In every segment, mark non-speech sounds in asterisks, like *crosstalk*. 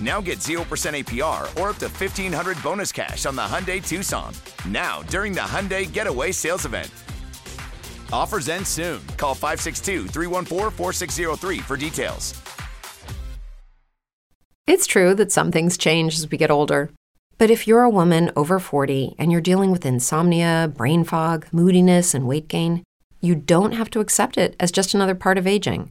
Now get 0% APR or up to 1500 bonus cash on the Hyundai Tucson. Now, during the Hyundai Getaway Sales Event. Offers end soon. Call 562 314 4603 for details. It's true that some things change as we get older. But if you're a woman over 40 and you're dealing with insomnia, brain fog, moodiness, and weight gain, you don't have to accept it as just another part of aging.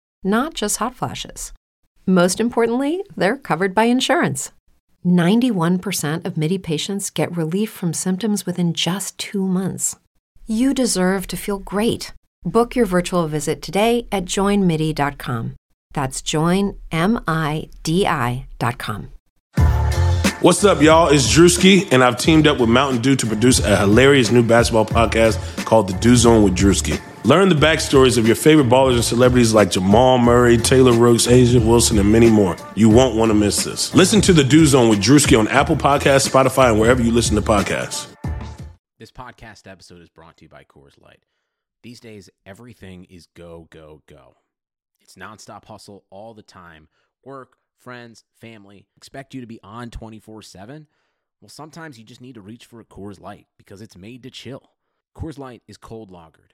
not just hot flashes. Most importantly, they're covered by insurance. 91% of MIDI patients get relief from symptoms within just two months. You deserve to feel great. Book your virtual visit today at joinmidi.com. That's joinmidi.com. What's up, y'all? It's Drewski, and I've teamed up with Mountain Dew to produce a hilarious new basketball podcast called The Dew Zone with Drewski. Learn the backstories of your favorite ballers and celebrities like Jamal Murray, Taylor Rooks, A'ja Wilson, and many more. You won't want to miss this. Listen to The Dew Zone with Drewski on Apple Podcasts, Spotify, and wherever you listen to podcasts. This podcast episode is brought to you by Coors Light. These days, everything is go, go, go. It's nonstop hustle all the time. Work, friends, family expect you to be on 24 7. Well, sometimes you just need to reach for a Coors Light because it's made to chill. Coors Light is cold lagered,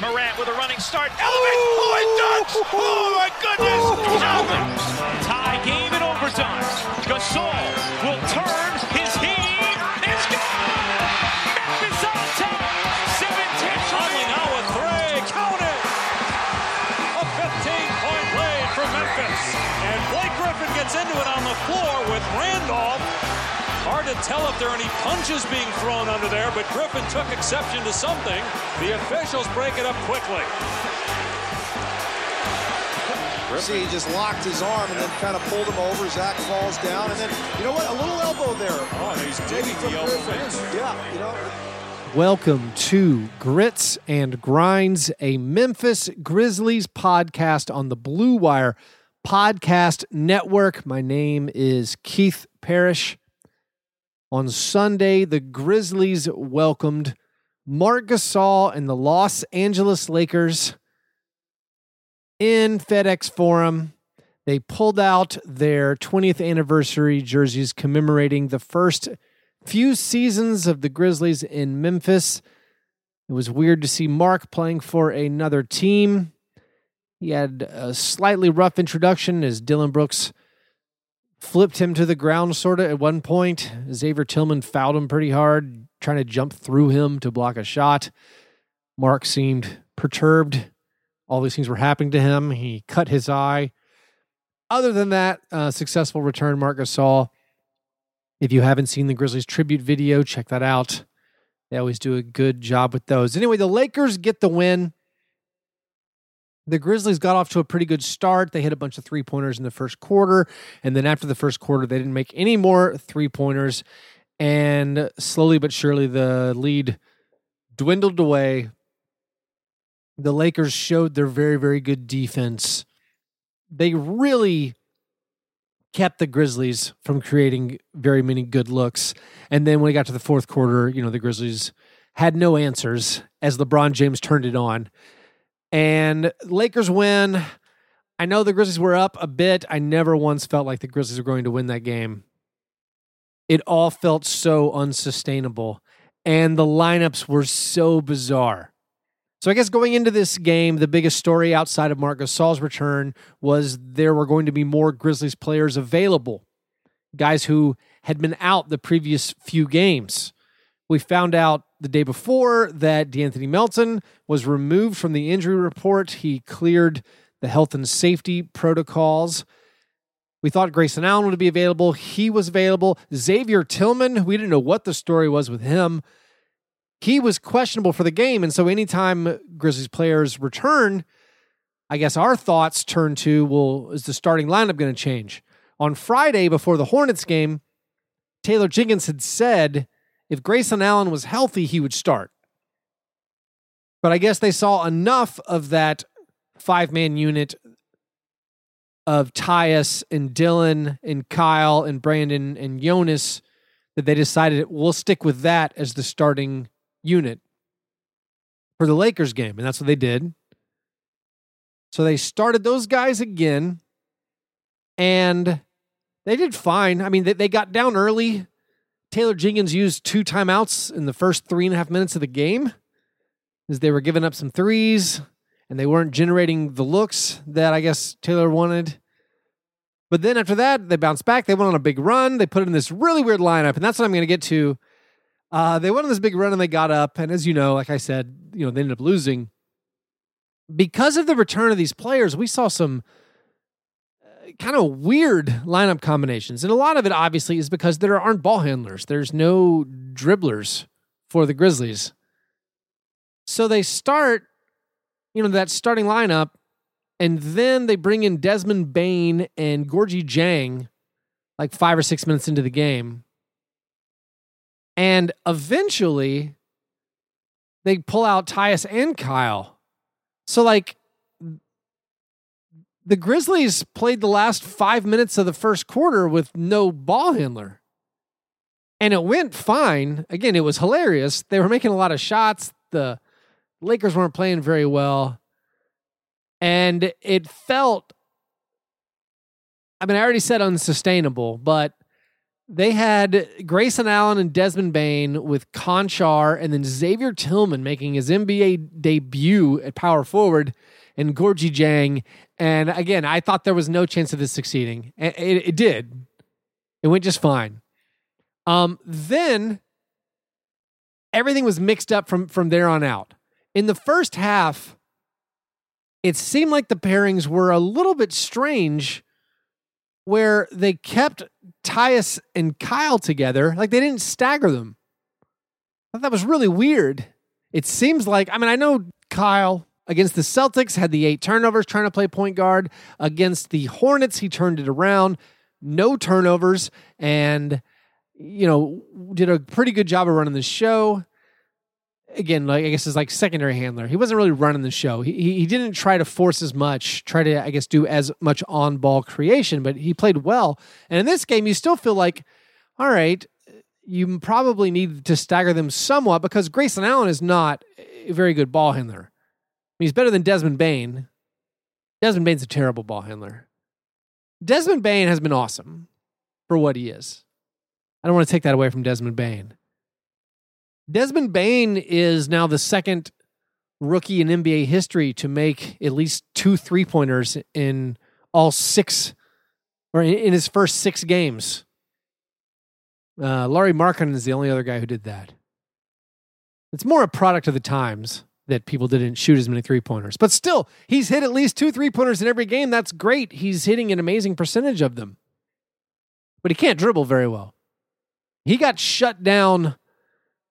Morant with a running start. Elevate. Oh, it dunks. Oh, my goodness. Allen. Tie game in overtime. Gasol will turn. His heat is good. Memphis on top. 17. Conley now with three. Count it. A 15-point lead for Memphis. And Blake Griffin gets into it on the floor with Randolph. Hard to tell if there are any punches being thrown under there, but Griffin took exception to something. The officials break it up quickly. See, he just locked his arm and then kind of pulled him over. Zach falls down, and then you know what? A little elbow there. Oh, and he's digging the elbow in. Yeah, you know. Welcome to Grits and Grinds, a Memphis Grizzlies podcast on the Blue Wire Podcast Network. My name is Keith Parrish. On Sunday, the Grizzlies welcomed Marc Gasol and the Los Angeles Lakers in FedEx Forum. They pulled out their 20th anniversary jerseys commemorating the first few seasons of the Grizzlies in Memphis. It was weird to see Marc playing for another team. He had a slightly rough introduction as Dillon Brooks flipped him to the ground sort of at one point. Xavier Tillman fouled him pretty hard, trying to jump through him to block a shot. Marc seemed perturbed. All these things were happening to him. He cut his eye. Other than that, uh, successful return, Marc Gasol. If you haven't seen the Grizzlies tribute video, check that out. They always do a good job with those. Anyway, the Lakers get the win. The Grizzlies got off to a pretty good start. They hit a bunch of three pointers in the first quarter. And then after the first quarter, they didn't make any more three pointers. And slowly but surely, the lead dwindled away. The Lakers showed their very, very good defense. They really kept the Grizzlies from creating very many good looks. And then when it got to the fourth quarter, you know, the Grizzlies had no answers as LeBron James turned it on. And Lakers win. I know the Grizzlies were up a bit. I never once felt like the Grizzlies were going to win that game. It all felt so unsustainable. And the lineups were so bizarre. So I guess going into this game, the biggest story outside of Marc Gasol's return was there were going to be more Grizzlies players available, guys who had been out the previous few games. We found out the day before that De'Anthony Melton was removed from the injury report. He cleared the health and safety protocols. We thought Grayson Allen would be available. He was available. Xavier Tillman, we didn't know what the story was with him he was questionable for the game. And so anytime Grizzlies players return, I guess our thoughts turn to well, is the starting lineup going to change? On Friday before the Hornets game, Taylor Jenkins had said if Grayson Allen was healthy, he would start. But I guess they saw enough of that five man unit of Tyus and Dillon and Kyle and Brandon and Jonas that they decided we'll stick with that as the starting unit for the Lakers game, and that's what they did. So they started those guys again, and they did fine. I mean, they, they got down early. Taylor Jenkins used two timeouts in the first three and a half minutes of the game as they were giving up some threes and they weren't generating the looks that I guess Taylor wanted. But then after that, they bounced back. They went on a big run. They put in this really weird lineup, and that's what I'm going to get to uh, they went on this big run and they got up. And as you know, like I said, you know, they ended up losing. Because of the return of these players, we saw some kind of weird lineup combinations. And a lot of it, obviously, is because there aren't ball handlers, there's no dribblers for the Grizzlies. So they start, you know, that starting lineup, and then they bring in Desmond Bane and Gorgui Dieng like five or six minutes into the game. And eventually they pull out Tyus and Kyle. So like the Grizzlies played the last five minutes of the first quarter with no ball handler. And it went fine. Again, it was hilarious. They were making a lot of shots. The Lakers weren't playing very well. And it felt, I mean, I already said unsustainable, but they had Grayson Allen and Desmond Bane with Konchar and then Xavier Tillman making his NBA debut at power forward and Gorgui Dieng. And again, I thought there was no chance of this succeeding. It, it, it did. It went just fine. Um, then everything was mixed up from from there on out. In the first half, it seemed like the pairings were a little bit strange where they kept Tyus and Kyle together. Like they didn't stagger them. I thought that was really weird. It seems like, I mean, I know Kyle against the Celtics had the eight turnovers trying to play point guard. Against the Hornets, he turned it around. No turnovers and, you know, did a pretty good job of running the show again, like I guess is like secondary handler. He wasn't really running the show. He he didn't try to force as much, try to I guess do as much on ball creation, but he played well. And in this game, you still feel like, all right, you probably need to stagger them somewhat because Grayson Allen is not a very good ball handler. Mean, he's better than Desmond Bane. Desmond Bane's a terrible ball handler. Desmond Bane has been awesome for what he is. I don't want to take that away from Desmond Bane. Desmond Bane is now the second rookie in NBA history to make at least two three pointers in all six or in his first six games. Uh, Lauri Markkanen is the only other guy who did that. It's more a product of the times that people didn't shoot as many three pointers. But still, he's hit at least two three pointers in every game. That's great. He's hitting an amazing percentage of them. But he can't dribble very well. He got shut down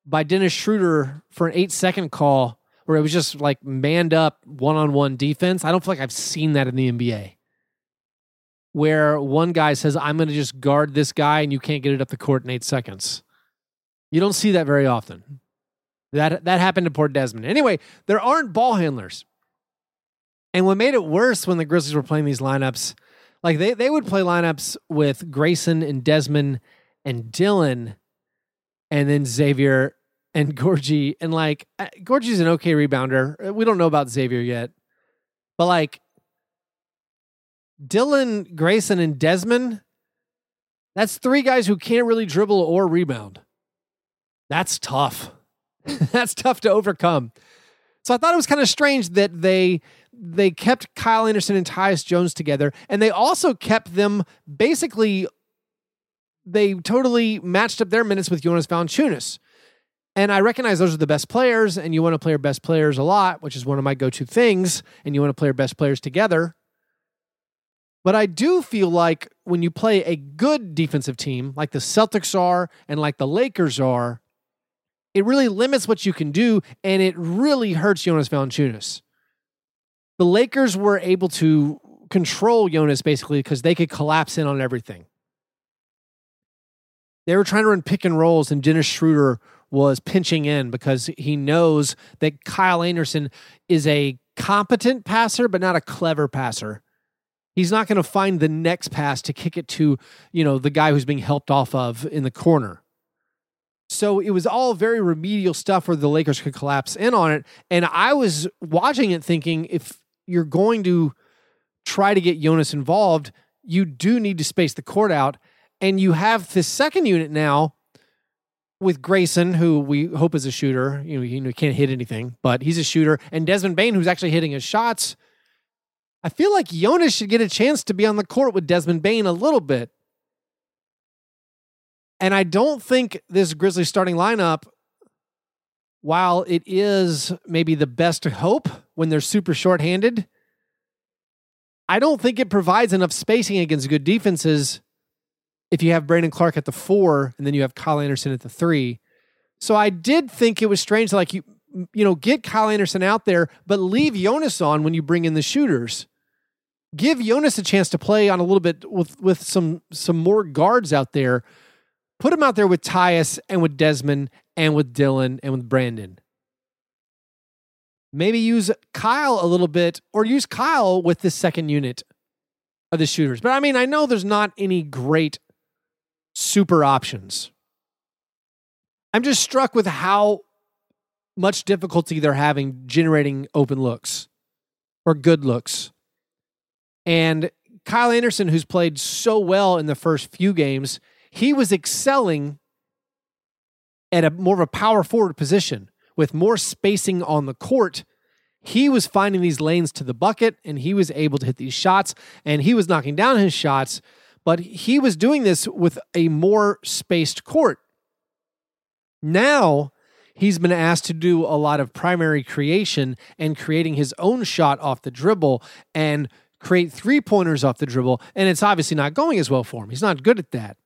by Dennis Schroeder for an eight second call where it was just like manned up one on one defense. I don't feel like I've seen that in the NBA. Where one guy says, I'm going to just guard this guy and you can't get it up the court in eight seconds. You don't see that very often. That that happened to poor Desmond. Anyway, there aren't ball handlers. And what made it worse when the Grizzlies were playing these lineups, like they, they would play lineups with Grayson and Desmond and Dillon and then Xavier and Gorgui. And like uh, Gorgui's an okay rebounder. We don't know about Xavier yet. But like Dillon, Grayson, and Desmond, that's three guys who can't really dribble or rebound. That's tough. *laughs* that's tough to overcome. So I thought it was kind of strange that they they kept Kyle Anderson and Tyus Jones together, and they also kept them basically. They totally matched up their minutes with Jonas Valanciunas. And I recognize those are the best players, and you want to play your best players a lot, which is one of my go to things, and you want to play your best players together. But I do feel like when you play a good defensive team, like the Celtics are and like the Lakers are, it really limits what you can do, and it really hurts Jonas Valanciunas. The Lakers were able to control Jonas basically because they could collapse in on everything. They were trying to run pick and rolls, and Dennis Schroeder was pinching in because he knows that Kyle Anderson is a competent passer, but not a clever passer. He's not going to find the next pass to kick it to, you know, the guy who's being helped off of in the corner. So it was all very remedial stuff where the Lakers could collapse in on it. And I was watching it thinking if you're going to try to get Jonas involved, you do need to space the court out. And you have the second unit now with Grayson, who we hope is a shooter. You know, he can't hit anything, but he's a shooter. And Desmond Bane, who's actually hitting his shots. I feel like Jonas should get a chance to be on the court with Desmond Bane a little bit. And I don't think this Grizzlies starting lineup, while it is maybe the best hope when they're super shorthanded, I don't think it provides enough spacing against good defenses if you have Brandon Clarke at the four and then you have Kyle Anderson at the three. So I did think it was strange, like you, you know, get Kyle Anderson out there, but leave Jonas on when you bring in the shooters. Give Jonas a chance to play on a little bit with with some some more guards out there. Put him out there with Tyus and with Desmond and with Dylan and with Brandon. Maybe use Kyle a little bit or use Kyle with the second unit of the shooters. But I mean, I know there's not any great super options. I'm just struck with how much difficulty they're having generating open looks or good looks. And Kyle Anderson, who's played so well in the first few games, he was excelling at a more of a power forward position with more spacing on the court. He was finding these lanes to the bucket and he was able to hit these shots and he was knocking down his shots but he was doing this with a more spaced court. Now, he's been asked to do a lot of primary creation and creating his own shot off the dribble and create three pointers off the dribble. And it's obviously not going as well for him. He's not good at that.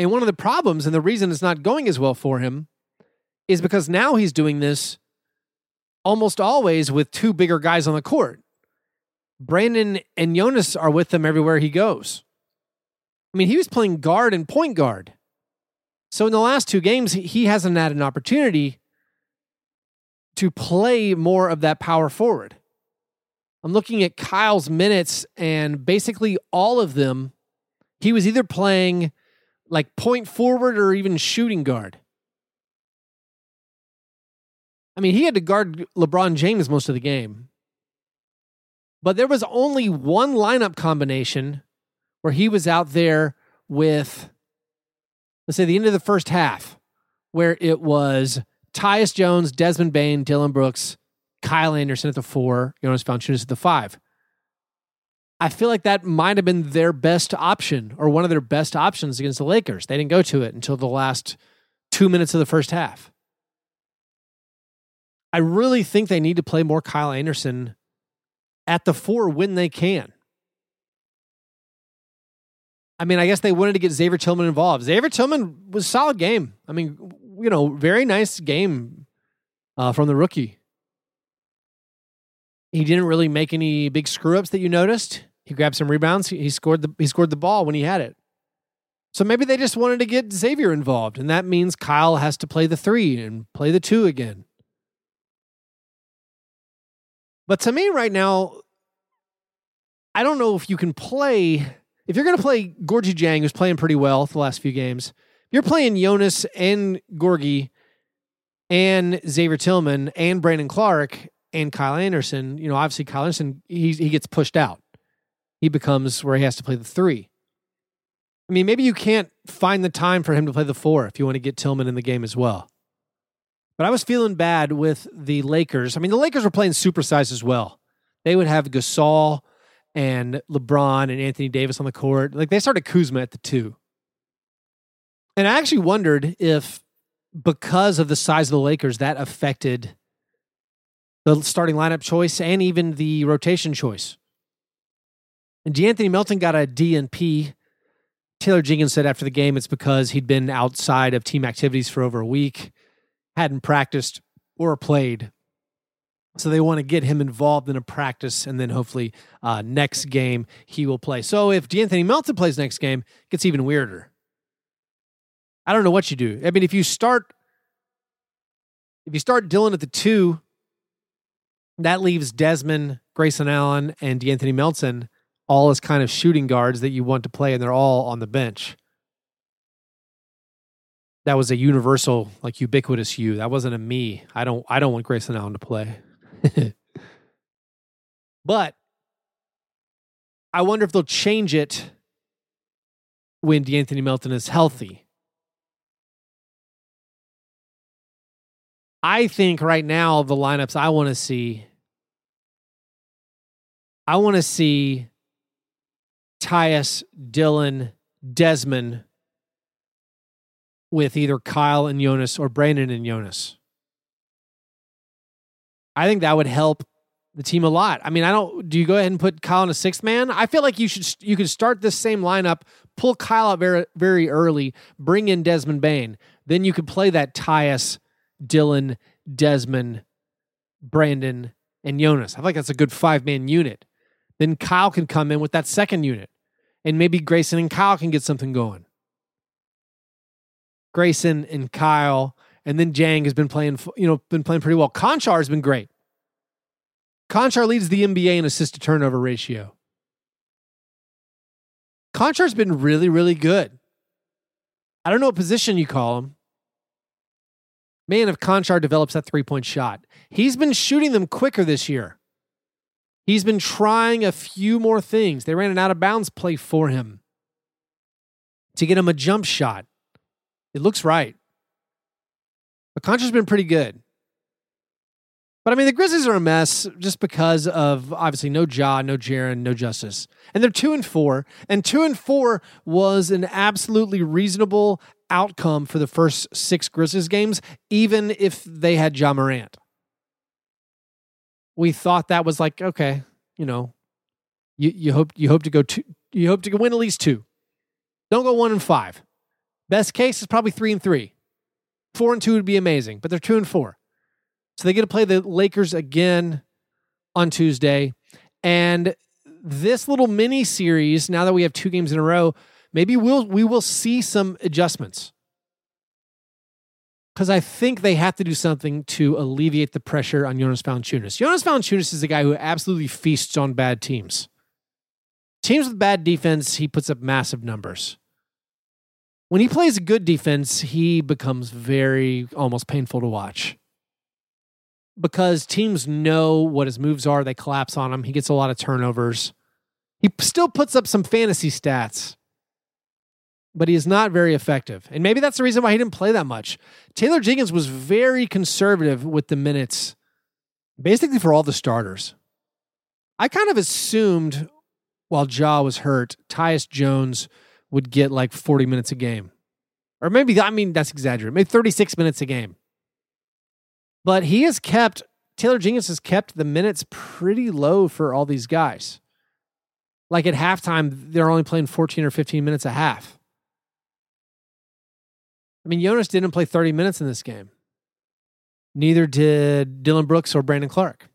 And one of the problems and the reason it's not going as well for him is because now he's doing this almost always with two bigger guys on the court. Brandon and Jonas are with him everywhere he goes. I mean, he was playing guard and point guard. So in the last two games, he hasn't had an opportunity to play more of that power forward. I'm looking at Kyle's minutes, and basically all of them, he was either playing like point forward or even shooting guard. I mean, he had to guard LeBron James most of the game. But there was only one lineup combination where he was out there with, let's say, the end of the first half, where it was Tyus Jones, Desmond Bane, Dillon Brooks, Kyle Anderson at the four, Jonas Valanciunas at the five. I feel like that might have been their best option or one of their best options against the Lakers. They didn't go to it until the last two minutes of the first half. I really think they need to play more Kyle Anderson at the four when they can. I mean, I guess they wanted to get Xavier Tillman involved. Xavier Tillman was solid game. I mean, you know, very nice game uh, from the rookie. He didn't really make any big screw ups that you noticed. He grabbed some rebounds. He, he scored the he scored the ball when he had it. So maybe they just wanted to get Xavier involved, and that means Kyle has to play the three and play the two again. But to me, right now, I don't know if you can play. If you're going to play Gorgui Dieng, who's playing pretty well the last few games, you're playing Jonas and Gorgui and Xavier Tillman and Brandon Clarke and Kyle Anderson. You know, obviously Kyle Anderson he he gets pushed out. He becomes where he has to play the three. I mean, maybe you can't find the time for him to play the four if you want to get Tillman in the game as well. But I was feeling bad with the Lakers. I mean, the Lakers were playing supersize as well. They would have Gasol and LeBron and Anthony Davis on the court. Like they started Kuzma at the two. And I actually wondered if, because of the size of the Lakers, that affected the starting lineup choice and even the rotation choice. And De'Anthony Melton got a DNP Taylor Jenkins said after the game it's because he'd been outside of team activities for over a week, hadn't practiced or played. So they want to get him involved in a practice, and then hopefully uh, next game he will play. So if De'Anthony Melton plays next game, it gets even weirder. I don't know what you do. I mean, if you start if you start Dillon at the two, that leaves Desmond, Grayson Allen, and De'Anthony Melton all as kind of shooting guards that you want to play, and they're all on the bench. That was a universal, like ubiquitous you. That wasn't a me. I don't. I don't want Grayson Allen to play. *laughs* but I wonder if they'll change it when De'Anthony Melton is healthy. I think right now the lineups I want to see. I want to see Tyus, Dillon, Desmond with either Kyle and Jonas or Brandon and Jonas. I think that would help the team a lot. I mean, I don't. Do you go ahead and put Kyle in a sixth man? I feel like you should. You could start this same lineup, pull Kyle out very very early, bring in Desmond Bane, Then you could play that Tyus, Dillon, Desmond, Brandon, and Jonas. I feel like that's a good five man unit. Then Kyle can come in with that second unit, and maybe Grayson and Kyle can get something going. Grayson and Kyle, and then Dieng has been playing, you know, been playing pretty well. Konchar has been great. Konchar leads the NBA in assist to turnover ratio. Konchar's been really, really good. I don't know what position you call him. Man, if Konchar develops that three point shot, he's been shooting them quicker this year. He's been trying a few more things. They ran an out of bounds play for him to get him a jump shot. It looks right. But Konchar's been pretty good. But I mean, the Grizzlies are a mess just because of obviously no Ja, no Jaren, no Justice. And they're two and four. And two and four was an absolutely reasonable outcome for the first six Grizzlies games, even if they had Ja Morant we thought that was like okay, you know, you you hope you hope to go two, you hope to win at least two. Don't go one and five. Best case is probably three and three. Four and two would be amazing, but they're two and four. So they get to play the Lakers again on Tuesday. And this little mini series, now that we have two games in a row, maybe we'll we will see some adjustments because I think they have to do something to alleviate the pressure on Jonas Valanciunas. Jonas Valanciunas is a guy who absolutely feasts on bad teams. Teams with bad defense, he puts up massive numbers. When he plays a good defense, he becomes very almost painful to watch because teams know what his moves are. They collapse on him. He gets a lot of turnovers. He still puts up some fantasy stats, but he is not very effective. And maybe that's the reason why he didn't play that much. Taylor Jenkins was very conservative with the minutes, basically for all the starters. I kind of assumed while Ja was hurt, Tyus Jones would get like 40 minutes a game. Or maybe, I mean, that's exaggerated. Maybe 36 minutes a game. But he has kept, Taylor Jenkins has kept the minutes pretty low for all these guys. Like at halftime, they're only playing 14 or 15 minutes a half. I mean, Jonas didn't play 30 minutes in this game. Neither did Dillon Brooks or Brandon Clarke.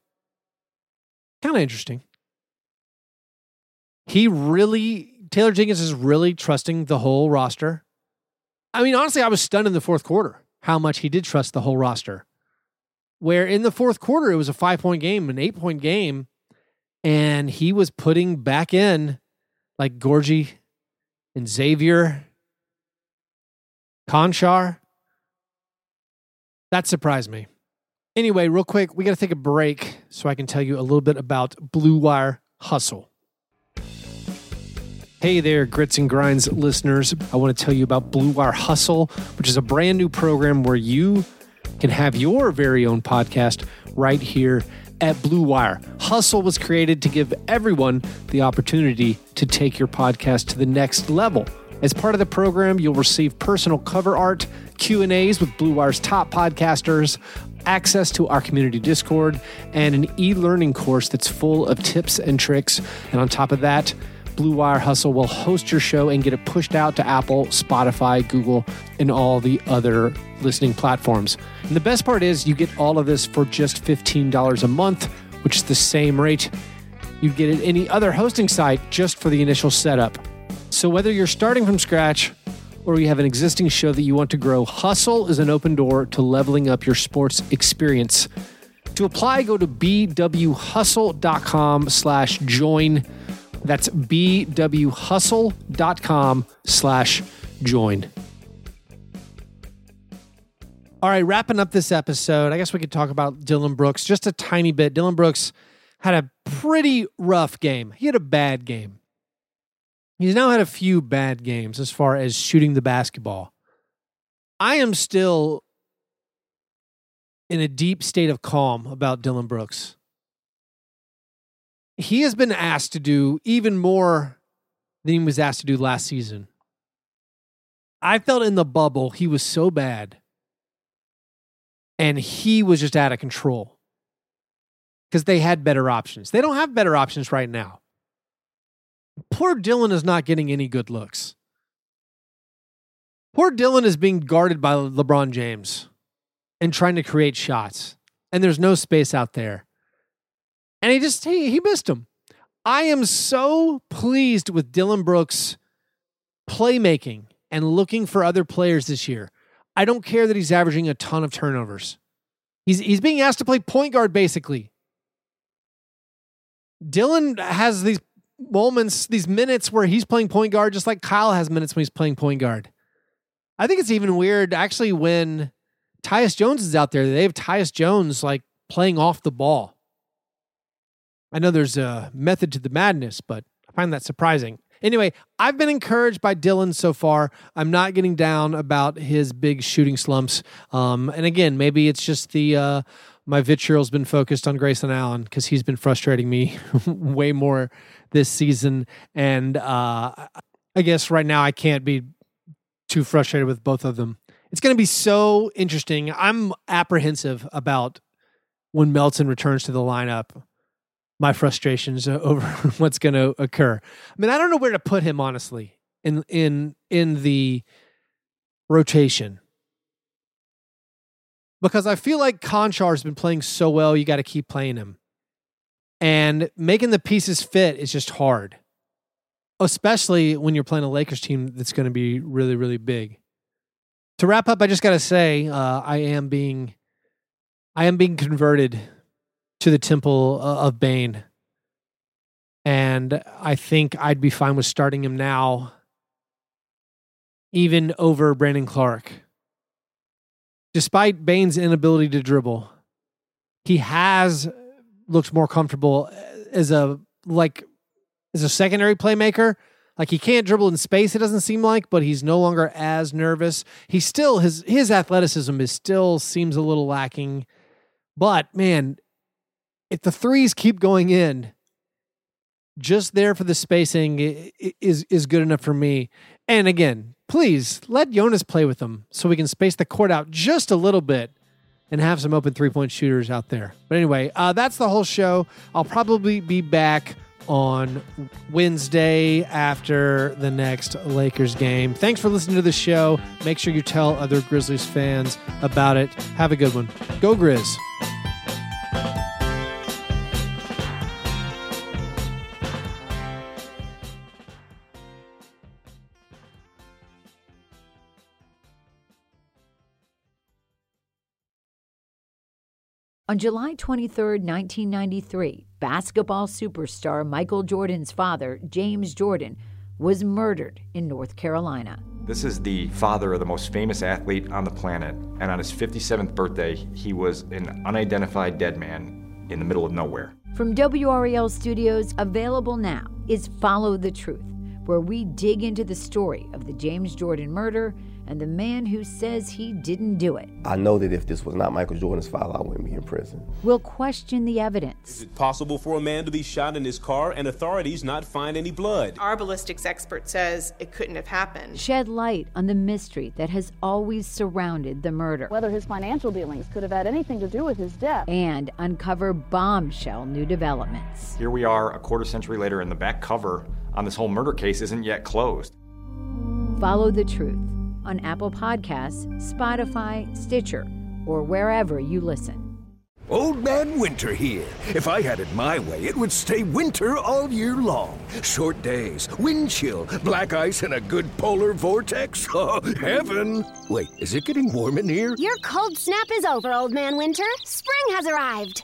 Kind of interesting. He really Taylor Jenkins is really trusting the whole roster. I mean, honestly, I was stunned in the fourth quarter how much he did trust the whole roster. Where in the fourth quarter, it was a five point game, an eight point game, and he was putting back in like Gorgui and Xavier, Konchar. That surprised me. Anyway, real quick, we got to take a break so I can tell you a little bit about Blue Wire Hustle. Hey there, Grits and Grinds listeners. I want to tell you about Blue Wire Hustle, which is a brand new program where you can have your very own podcast right here at Blue Wire. Hustle was created to give everyone the opportunity to take your podcast to the next level. As part of the program, you'll receive personal cover art, Q&As with Blue Wire's top podcasters, access to our community Discord, and an e-learning course that's full of tips and tricks. And on top of that, Blue Wire Hustle will host your show and get it pushed out to Apple, Spotify, Google, and all the other listening platforms. And the best part is you get all of this for just $15 a month, which is the same rate you'd get at any other hosting site just for the initial setup. So whether you're starting from scratch or you have an existing show that you want to grow, Hustle is an open door to leveling up your sports experience. To apply, go to bwhustle.com slash join. That's bwhustle.com slash join. All right, wrapping up this episode, I guess we could talk about Dillon Brooks just a tiny bit. Dillon Brooks had a pretty rough game. He had a bad game. He's now had a few bad games as far as shooting the basketball. I am still in a deep state of calm about Dillon Brooks. He has been asked to do even more than he was asked to do last season. I felt in the bubble he was so bad and he was just out of control because they had better options. They don't have better options right now. Poor Dillon is not getting any good looks. Poor Dillon is being guarded by LeBron James and trying to create shots, and there's no space out there. And he just he, he missed him. I am so pleased with Dillon Brooks playmaking and looking for other players this year. I don't care that he's averaging a ton of turnovers. He's he's being asked to play point guard basically. Dillon has these moments, these minutes where he's playing point guard, just like Kyle has minutes when he's playing point guard. I think it's even weird actually when Tyus Jones is out there. They have Tyus Jones like playing off the ball. I know there's a method to the madness, but I find that surprising. Anyway, I've been encouraged by Dillon so far. I'm not getting down about his big shooting slumps. Um, and again, maybe it's just the uh, my vitriol's been focused on Grayson Allen because he's been frustrating me *laughs* way more this season. And uh, I guess right now I can't be too frustrated with both of them. It's going to be so interesting. I'm apprehensive about when Melton returns to the lineup. My frustrations *laughs* over what's going to occur. I mean, I don't know where to put him honestly in in in the rotation because I feel like Konchar's been playing so well. You got to keep playing him and making the pieces fit is just hard, especially when you're playing a Lakers team that's going to be really, really big. To wrap up, I just got to say uh, I am being, I am being converted to the temple uh, of Bane, and I think I'd be fine with starting him now, even over Brandon Clarke. Despite Bane's inability to dribble, he has looked more comfortable as a like as a secondary playmaker. Like he can't dribble in space, it doesn't seem like, but he's no longer as nervous. He still his his athleticism is still seems a little lacking. But man, if the threes keep going in, just there for the spacing is is good enough for me. And again, please let Jonas play with them so we can space the court out just a little bit and have some open three point shooters out there. But anyway, uh, that's the whole show. I'll probably be back on Wednesday after the next Lakers game. Thanks for listening to the show. Make sure you tell other Grizzlies fans about it. Have a good one. Go Grizz. On July 23, 1993, basketball superstar Michael Jordan's father, James Jordan, was murdered in North Carolina. This is the father of the most famous athlete on the planet, and on his 57th birthday, he was an unidentified dead man in the middle of nowhere. From WRAL Studios, available now is Follow the Truth, where we dig into the story of the James Jordan murder and the man who says he didn't do it. I know that if this was not Michael Jordan's father, I wouldn't be in prison. We'll question the evidence. Is it possible for a man to be shot in his car and authorities not find any blood? Our ballistics expert says it couldn't have happened. Shed light on the mystery that has always surrounded the murder. Whether his financial dealings could have had anything to do with his death. And uncover bombshell new developments. Here we are, a quarter century later, in the back cover on this whole murder case isn't yet closed. Follow the truth on Apple Podcasts, Spotify, Stitcher, or wherever you listen. Old Man Winter here. If I had it my way, it would stay winter all year long. Short days, wind chill, black ice, and a good polar vortex. *laughs* Oh, heaven! Wait, is it getting warm in here? Your cold snap is over, Old Man Winter. Spring has arrived.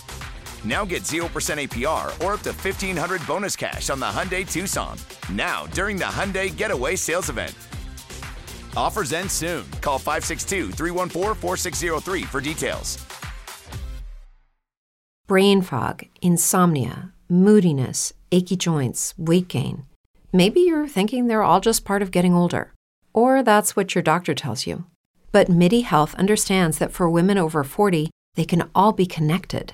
Now get 0% APR or up to 1500 bonus cash on the Hyundai Tucson. Now, during the Hyundai Getaway Sales Event. Offers end soon. Call 562 314 4603 for details. Brain fog, insomnia, moodiness, achy joints, weight gain. Maybe you're thinking they're all just part of getting older, or that's what your doctor tells you. But MIDI Health understands that for women over 40, they can all be connected.